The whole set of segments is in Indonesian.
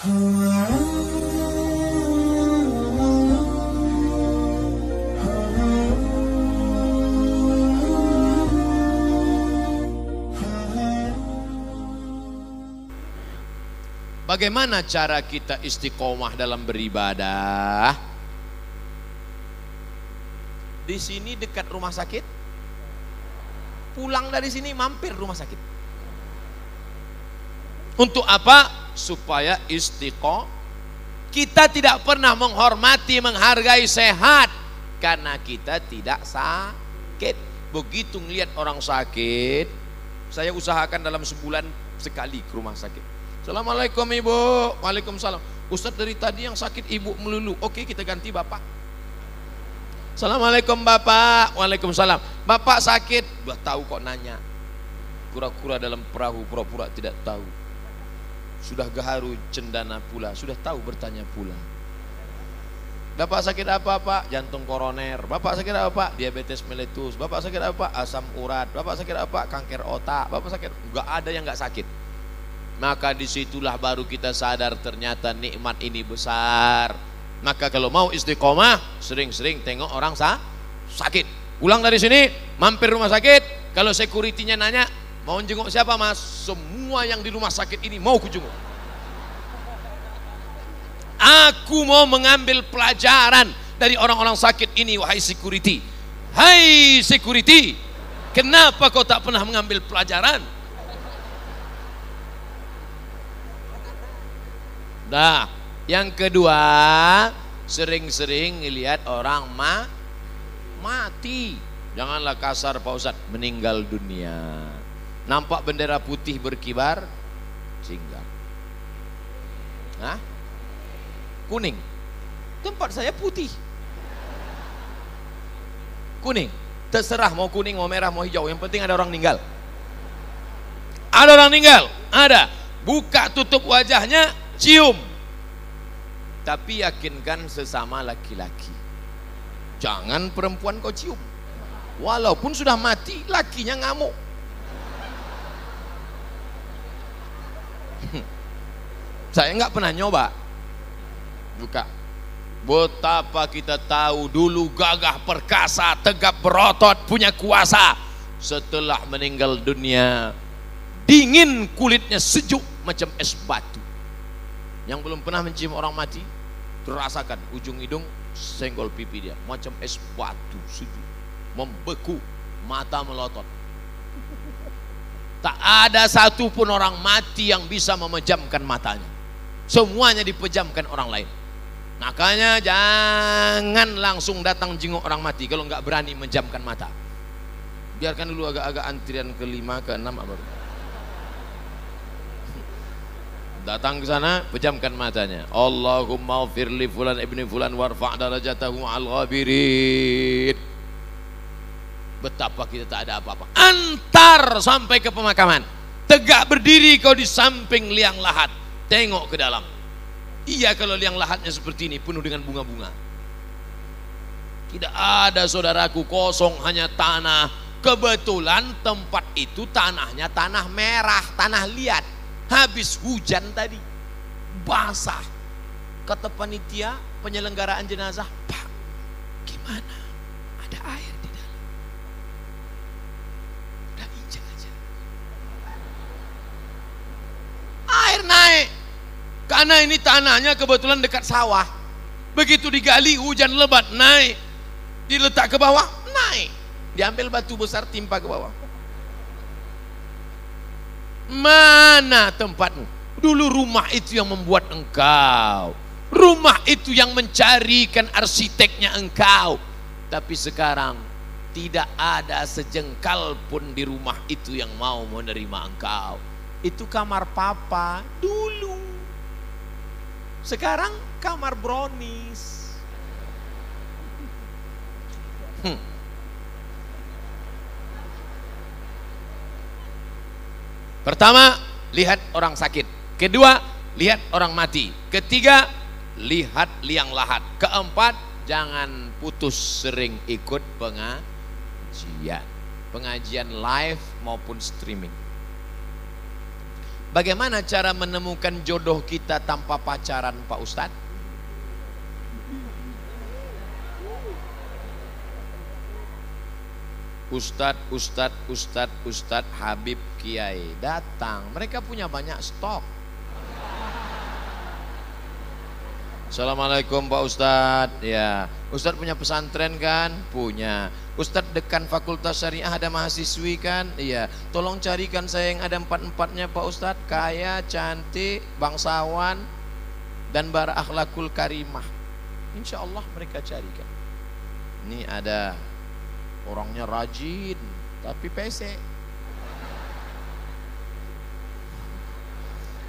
Bagaimana cara kita istiqomah dalam beribadah? Di sini dekat rumah sakit. Pulang dari sini mampir rumah sakit. Untuk apa? Supaya istiqomah. Kita tidak pernah menghormati, menghargai sehat karena kita tidak sakit. Begitu melihat orang sakit, saya usahakan dalam sebulan sekali ke rumah sakit. Assalamualaikum ibu. Waalaikumsalam. Ustadz dari tadi yang sakit ibu melulu. Oke kita ganti bapak. Assalamualaikum bapak. Waalaikumsalam. Bapak sakit? Udah tahu kok nanya. Kura-kura dalam perahu pura-pura tidak tahu Sudah gaharu cendana pula Sudah tahu bertanya pula Bapak sakit apa pak? Jantung koroner Bapak sakit apa pak? Diabetes meletus Bapak sakit apa? Asam urat Bapak sakit apa? Kanker otak Bapak sakit Gak ada yang gak sakit maka di situlah baru kita sadar ternyata nikmat ini besar. Maka kalau mau istiqomah, sering-sering tengok orang sah, sakit. Pulang dari sini, mampir rumah sakit. Kalau sekuritinya nanya, mau jenguk siapa mas? Semua yang di rumah sakit ini mau kujenguk. Aku mau mengambil pelajaran dari orang-orang sakit ini, wahai security. Hai security, kenapa kau tak pernah mengambil pelajaran? Nah, yang kedua, sering-sering lihat orang ma mati. Janganlah kasar Pak Ustadz, meninggal dunia. Nampak bendera putih berkibar, singgah. Hah? Kuning. Tempat saya putih. Kuning. Terserah mau kuning, mau merah, mau hijau. Yang penting ada orang meninggal. Ada orang meninggal? Ada. Buka tutup wajahnya, cium tapi yakinkan sesama laki-laki jangan perempuan kau cium walaupun sudah mati lakinya ngamuk saya nggak pernah nyoba. Buka. Betapa kita tahu dulu gagah perkasa tegap berotot punya kuasa. Setelah meninggal dunia dingin kulitnya sejuk macam es batu. Yang belum pernah mencium orang mati, terasakan ujung hidung senggol pipi dia, macam es batu sejuk, membeku, mata melotot. Tak ada satu pun orang mati yang bisa memejamkan matanya. Semuanya dipejamkan orang lain. Makanya jangan langsung datang jenguk orang mati kalau nggak berani menjamkan mata. Biarkan dulu agak-agak antrian kelima ke enam. Datang ke sana, pejamkan matanya. Allahumma firli fulan ibni fulan warfa' darajatahu al ghabirin. Betapa kita tak ada apa-apa. Antar sampai ke pemakaman. Tegak berdiri kau di samping liang lahat. Tengok ke dalam. Iya kalau liang lahatnya seperti ini penuh dengan bunga-bunga. Tidak ada saudaraku kosong hanya tanah. Kebetulan tempat itu tanahnya tanah merah, tanah liat habis hujan tadi basah kata panitia penyelenggaraan jenazah pak gimana ada air di dalam udah injak aja air naik karena ini tanahnya kebetulan dekat sawah begitu digali hujan lebat naik diletak ke bawah naik diambil batu besar timpa ke bawah Mana tempatmu? Dulu rumah itu yang membuat engkau. Rumah itu yang mencarikan arsiteknya engkau. Tapi sekarang tidak ada sejengkal pun di rumah itu yang mau menerima engkau. Itu kamar papa dulu. Sekarang kamar brownies. Hmm. Pertama, lihat orang sakit. Kedua, lihat orang mati. Ketiga, lihat liang lahat. Keempat, jangan putus sering ikut pengajian. Pengajian live maupun streaming. Bagaimana cara menemukan jodoh kita tanpa pacaran Pak Ustadz? Ustadz, Ustadz, Ustadz, Ustadz, Habib, Kiai datang. Mereka punya banyak stok. Assalamualaikum Pak Ustadz. Ya, Ustadz punya pesantren kan? Punya. Ustadz dekan Fakultas Syariah ada mahasiswi kan? Iya. Tolong carikan saya yang ada empat-empatnya Pak Ustadz. Kaya, cantik, bangsawan, dan berakhlakul karimah. Insya Allah mereka carikan. Ini ada orangnya rajin tapi pesek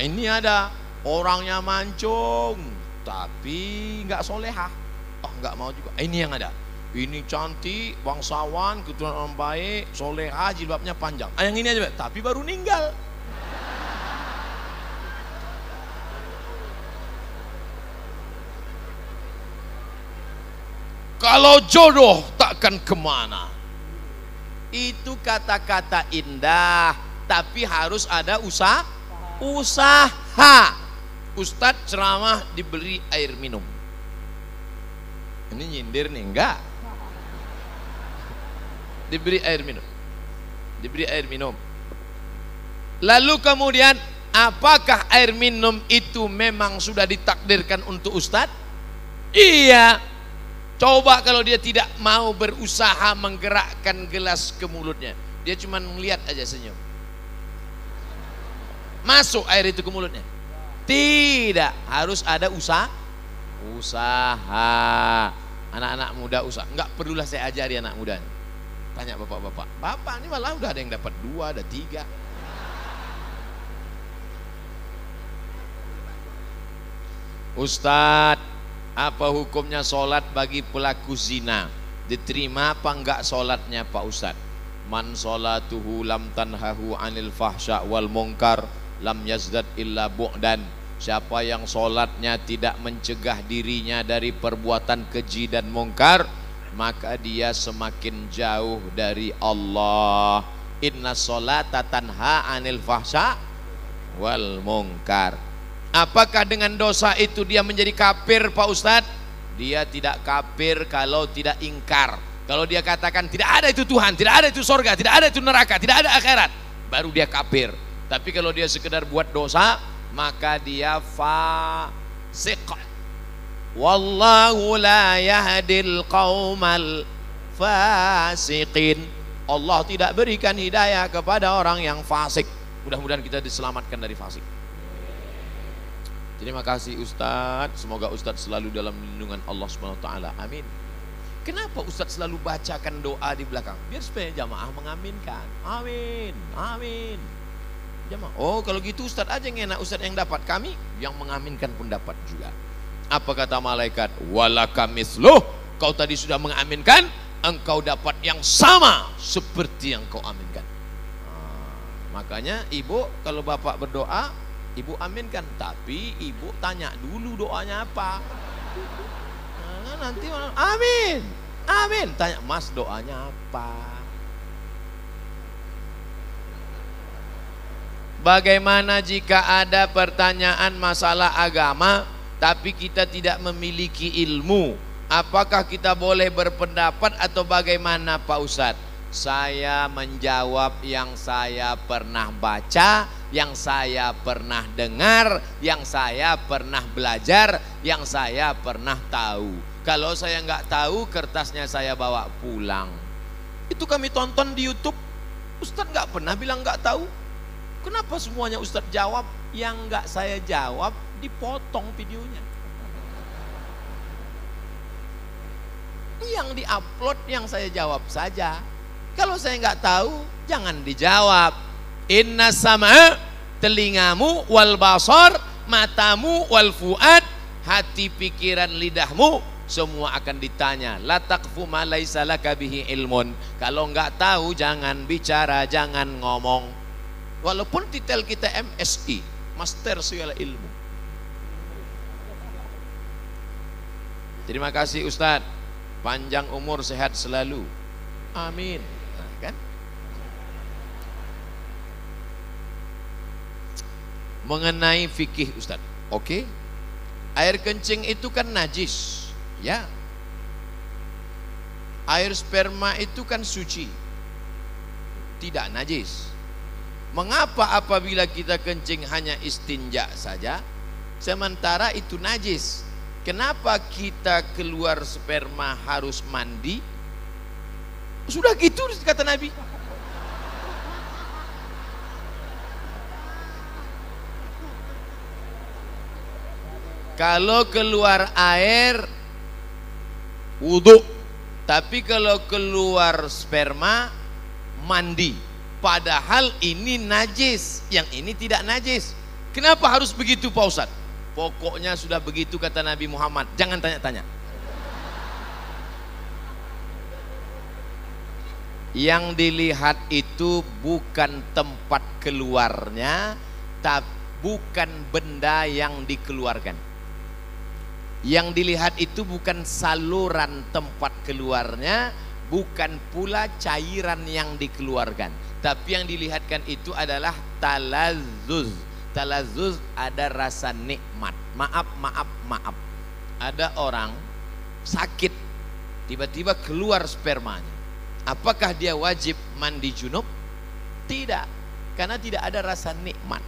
ini ada orangnya mancung tapi nggak soleha oh nggak mau juga ini yang ada ini cantik bangsawan keturunan orang baik soleha jilbabnya panjang ah, yang ini aja tapi baru ninggal Kalau jodoh takkan ke mana. Itu kata-kata indah, tapi harus ada usaha. Usaha. Ustadz ceramah diberi air minum. Ini nyindir nih, enggak. Diberi air minum. Diberi air minum. Lalu kemudian apakah air minum itu memang sudah ditakdirkan untuk Ustadz? Iya, Coba kalau dia tidak mau berusaha menggerakkan gelas ke mulutnya. Dia cuma melihat aja senyum. Masuk air itu ke mulutnya. Tidak, harus ada usaha. Usaha. Anak-anak muda usaha. Enggak perlulah saya ajari anak muda. Tanya bapak-bapak. Bapak ini malah udah ada yang dapat dua, ada tiga. Ustadz, apa hukumnya sholat bagi pelaku zina? Diterima apa enggak sholatnya Pak Ustad? Man sholatuhu lam tanhahu anil fahsya wal mungkar lam yazdad illa bu'dan. Siapa yang sholatnya tidak mencegah dirinya dari perbuatan keji dan mungkar, maka dia semakin jauh dari Allah. Inna sholata tanha anil fahsya wal mungkar. Apakah dengan dosa itu dia menjadi kafir Pak Ustadz? Dia tidak kafir kalau tidak ingkar. Kalau dia katakan tidak ada itu Tuhan, tidak ada itu sorga, tidak ada itu neraka, tidak ada akhirat. Baru dia kafir. Tapi kalau dia sekedar buat dosa, maka dia fasik. Wallahu la yahdil qawmal fasiqin. Allah tidak berikan hidayah kepada orang yang fasik. Mudah-mudahan kita diselamatkan dari fasik. Terima kasih Ustadz. Semoga Ustadz selalu dalam lindungan Allah SWT. Amin. Kenapa Ustadz selalu bacakan doa di belakang? Biar supaya jamaah mengaminkan. Amin. Amin. Jamaah. Oh kalau gitu Ustadz aja yang enak. Ustadz yang dapat. Kami yang mengaminkan pun dapat juga. Apa kata malaikat? Walakamisluh. Kau tadi sudah mengaminkan. Engkau dapat yang sama seperti yang kau aminkan. Nah, makanya ibu kalau bapak berdoa Ibu aminkan, tapi ibu tanya dulu doanya apa. Nah, nanti amin, amin. Tanya mas doanya apa. Bagaimana jika ada pertanyaan masalah agama, tapi kita tidak memiliki ilmu? Apakah kita boleh berpendapat atau bagaimana Pak Ustadz? Saya menjawab yang saya pernah baca, yang saya pernah dengar, yang saya pernah belajar, yang saya pernah tahu. Kalau saya nggak tahu, kertasnya saya bawa pulang. Itu kami tonton di YouTube. Ustadz nggak pernah bilang nggak tahu. Kenapa semuanya Ustadz jawab? Yang nggak saya jawab dipotong videonya. Yang diupload yang saya jawab saja. Kalau saya nggak tahu, jangan dijawab. Inna sama telingamu wal basar, matamu wal fuad, hati pikiran lidahmu semua akan ditanya. La taqfu ma laisa laka bihi ilmun. Kalau nggak tahu jangan bicara, jangan ngomong. Walaupun titel kita MSI, Master Segala Ilmu. Terima kasih Ustadz. Panjang umur sehat selalu. Amin. mengenai fikih Ustaz. Oke. Air kencing itu kan najis. Ya. Air sperma itu kan suci. Tidak najis. Mengapa apabila kita kencing hanya istinja saja sementara itu najis? Kenapa kita keluar sperma harus mandi? Sudah gitu kata Nabi. Kalau keluar air wudhu, tapi kalau keluar sperma mandi. Padahal ini najis, yang ini tidak najis. Kenapa harus begitu Pak Ustadz? Pokoknya sudah begitu kata Nabi Muhammad. Jangan tanya-tanya. Yang dilihat itu bukan tempat keluarnya, tapi bukan benda yang dikeluarkan. Yang dilihat itu bukan saluran tempat keluarnya, bukan pula cairan yang dikeluarkan. Tapi yang dilihatkan itu adalah talazuz. Talazuz ada rasa nikmat. Maaf, maaf, maaf. Ada orang sakit, tiba-tiba keluar spermanya. Apakah dia wajib mandi junub? Tidak, karena tidak ada rasa nikmat.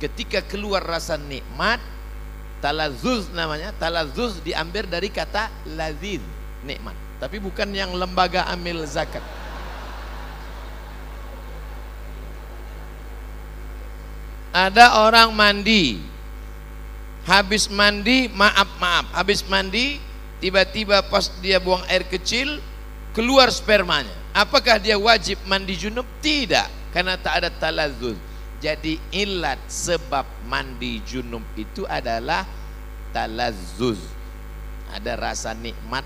Ketika keluar rasa nikmat, Talazuz namanya, talazuz diambil dari kata lazid, nikmat. Tapi bukan yang lembaga amil zakat. Ada orang mandi, habis mandi, maaf maaf, habis mandi, tiba-tiba pas dia buang air kecil, keluar spermanya. Apakah dia wajib mandi junub? Tidak, karena tak ada talazuz. Jadi ilat sebab mandi junub itu adalah talazzuz. Ada rasa nikmat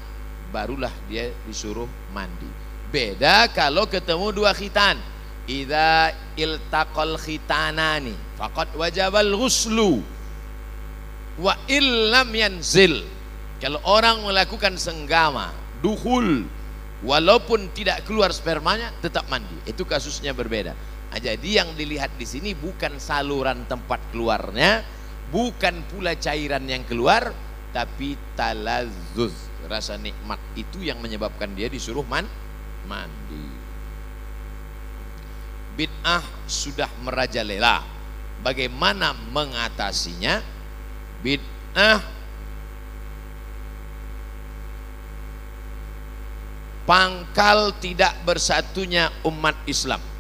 barulah dia disuruh mandi. Beda kalau ketemu dua khitan. Idza iltaqal khitanani faqad wajabal ghuslu wa illam yanzil. Kalau orang melakukan senggama, duhul walaupun tidak keluar spermanya tetap mandi. Itu kasusnya berbeda. Nah, jadi yang dilihat di sini bukan saluran tempat keluarnya, bukan pula cairan yang keluar, tapi talazuz, rasa nikmat itu yang menyebabkan dia disuruh man mandi. Bid'ah sudah merajalela. Bagaimana mengatasinya? Bid'ah pangkal tidak bersatunya umat Islam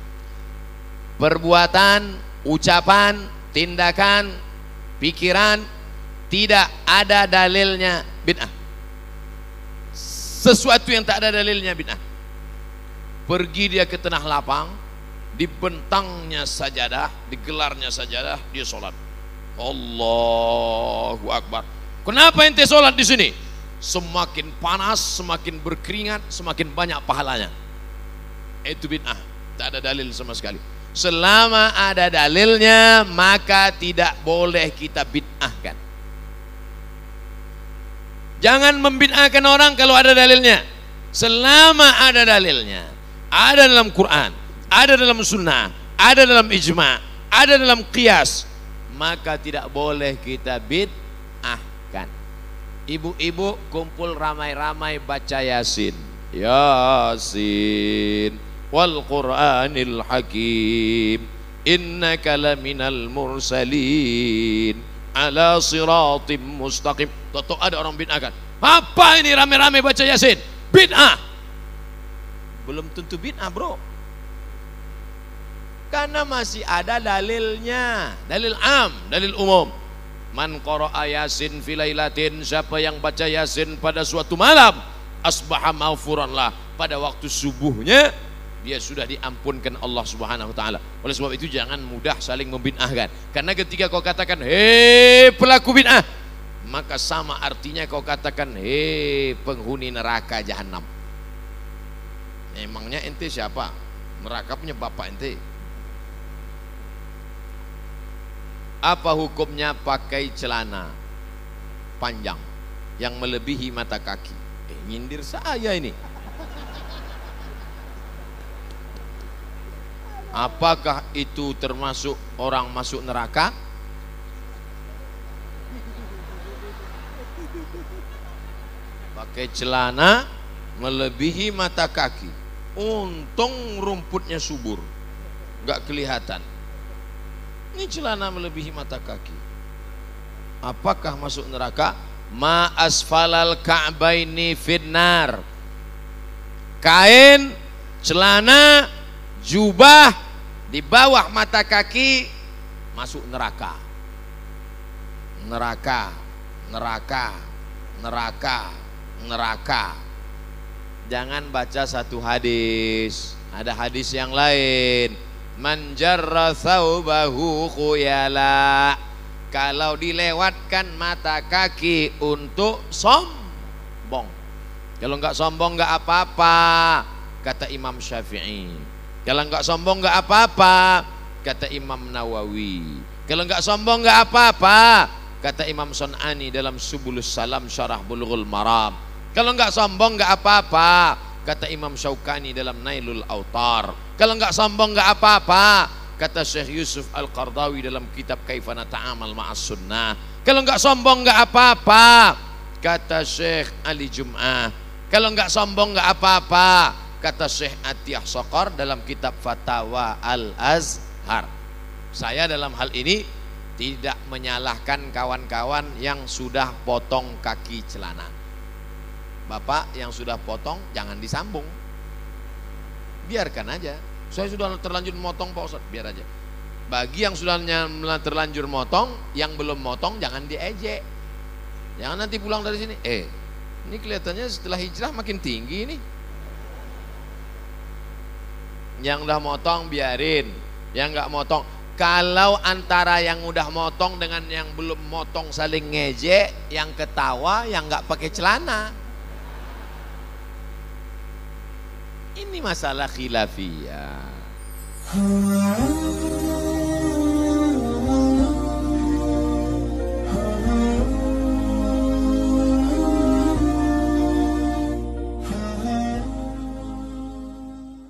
perbuatan, ucapan, tindakan, pikiran tidak ada dalilnya bid'ah. Sesuatu yang tak ada dalilnya bid'ah. Pergi dia ke tanah lapang, dibentangnya sajadah, digelarnya sajadah, dia sholat. Allahu Akbar. Kenapa ente sholat di sini? Semakin panas, semakin berkeringat, semakin banyak pahalanya. Itu bid'ah. Tak ada dalil sama sekali. Selama ada dalilnya maka tidak boleh kita bid'ahkan. Jangan membid'ahkan orang kalau ada dalilnya. Selama ada dalilnya, ada dalam Quran, ada dalam sunnah, ada dalam ijma, ada dalam qiyas, maka tidak boleh kita bid'ahkan. Ibu-ibu kumpul ramai-ramai baca Yasin. Yasin wal Qur'anil Hakim innaka laminal mursalin ala siratim mustaqim. Toto ada orang bid'ah kan apa ini rame-rame baca Yasin? Bid'ah. Belum tentu bid'ah bro karena masih ada dalilnya dalil am dalil umum man qara'a yasin filailatin siapa yang baca yasin pada suatu malam asbaha maufuranlah pada waktu subuhnya dia sudah diampunkan Allah Subhanahu wa taala. Oleh sebab itu jangan mudah saling membid'ahkan. Karena ketika kau katakan, "Hei pelaku bid'ah," maka sama artinya kau katakan, "Hei penghuni neraka jahanam." Emangnya ente siapa? Neraka punya bapak ente. Apa hukumnya pakai celana panjang yang melebihi mata kaki? Eh, nyindir saya ini. Apakah itu termasuk orang masuk neraka? Pakai celana melebihi mata kaki. Untung rumputnya subur. nggak kelihatan. Ini celana melebihi mata kaki. Apakah masuk neraka? Ma asfalal ka'baini finnar. Kain, celana, jubah di bawah mata kaki masuk neraka. Neraka, neraka, neraka, neraka. Jangan baca satu hadis. Ada hadis yang lain. Man jarra thawbahu khuyala. Kalau dilewatkan mata kaki untuk sombong. Kalau enggak sombong enggak apa-apa, kata Imam Syafi'i. Kalau enggak sombong enggak apa-apa, kata Imam Nawawi. Kalau enggak sombong enggak apa-apa, kata Imam Sun'ani dalam Subulus Salam Syarah Bulughul Maram. Kalau enggak sombong enggak apa-apa, kata Imam Syaukani dalam Nailul Autar. Kalau enggak sombong enggak apa-apa, kata Syekh Yusuf Al-Qardawi dalam kitab Kaifana Ta'amal Ma'as Sunnah. Kalau enggak sombong enggak apa-apa, kata Syekh Ali Jum'ah. Kalau enggak sombong enggak apa-apa, kata Syekh Atiyah Sokor dalam kitab Fatawa Al-Azhar. Saya dalam hal ini tidak menyalahkan kawan-kawan yang sudah potong kaki celana. Bapak yang sudah potong jangan disambung. Biarkan aja. Saya sudah terlanjur motong Pak Ustaz, biar aja. Bagi yang sudah terlanjur motong, yang belum motong jangan diejek. Jangan nanti pulang dari sini, eh, ini kelihatannya setelah hijrah makin tinggi ini. Yang udah motong biarin, yang nggak motong kalau antara yang udah motong dengan yang belum motong saling ngejek, yang ketawa, yang nggak pakai celana. Ini masalah khilafiyah.